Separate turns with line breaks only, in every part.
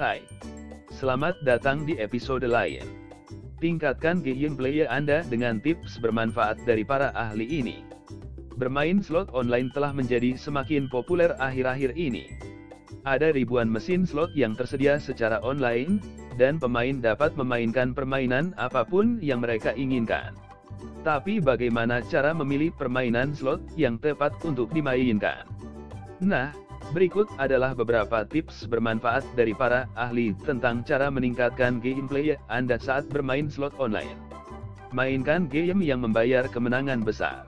Hai, selamat datang di episode lain. Tingkatkan gameplay Anda dengan tips bermanfaat dari para ahli ini. Bermain slot online telah menjadi semakin populer akhir-akhir ini. Ada ribuan mesin slot yang tersedia secara online, dan pemain dapat memainkan permainan apa pun yang mereka inginkan. Tapi bagaimana cara memilih permainan slot yang tepat untuk dimainkan? Nah, Berikut adalah beberapa tips bermanfaat dari para ahli tentang cara meningkatkan gameplay Anda saat bermain slot online. Mainkan game yang membayar kemenangan besar.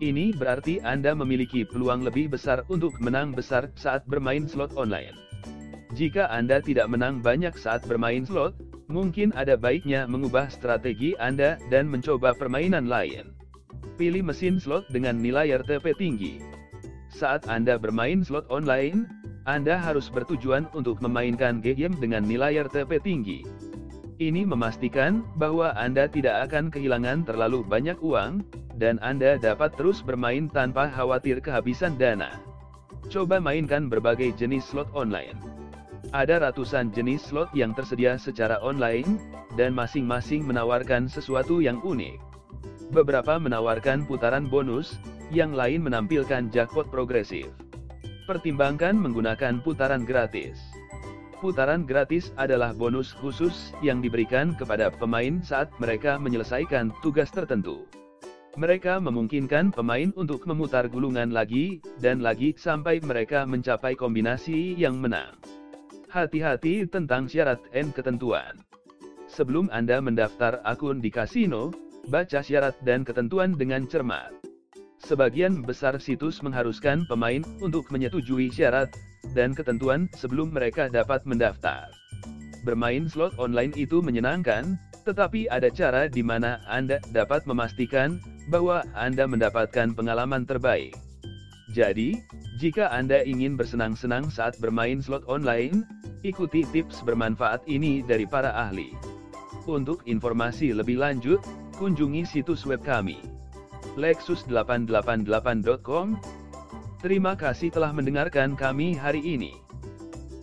Ini berarti Anda memiliki peluang lebih besar untuk menang besar saat bermain slot online. Jika Anda tidak menang banyak saat bermain slot, mungkin ada baiknya mengubah strategi Anda dan mencoba permainan lain. Pilih mesin slot dengan nilai RTP tinggi. Saat Anda bermain slot online, Anda harus bertujuan untuk memainkan game dengan nilai RTP tinggi. Ini memastikan bahwa Anda tidak akan kehilangan terlalu banyak uang, dan Anda dapat terus bermain tanpa khawatir kehabisan dana. Coba mainkan berbagai jenis slot online. Ada ratusan jenis slot yang tersedia secara online, dan masing-masing menawarkan sesuatu yang unik. Beberapa menawarkan putaran bonus, yang lain menampilkan jackpot progresif. Pertimbangkan menggunakan putaran gratis. Putaran gratis adalah bonus khusus yang diberikan kepada pemain saat mereka menyelesaikan tugas tertentu. Mereka memungkinkan pemain untuk memutar gulungan lagi dan lagi sampai mereka mencapai kombinasi yang menang. Hati-hati tentang syarat dan ketentuan. Sebelum Anda mendaftar akun di kasino, baca syarat dan ketentuan dengan cermat. Sebagian besar situs mengharuskan pemain untuk menyetujui syarat dan ketentuan sebelum mereka dapat mendaftar. Bermain slot online itu menyenangkan, tetapi ada cara di mana Anda dapat memastikan bahwa Anda mendapatkan pengalaman terbaik. Jadi, jika Anda ingin bersenang-senang saat bermain slot online, ikuti tips bermanfaat ini dari para ahli. Untuk informasi lebih lanjut, kunjungi situs web kami lexus888.com. Terima kasih telah mendengarkan kami hari ini.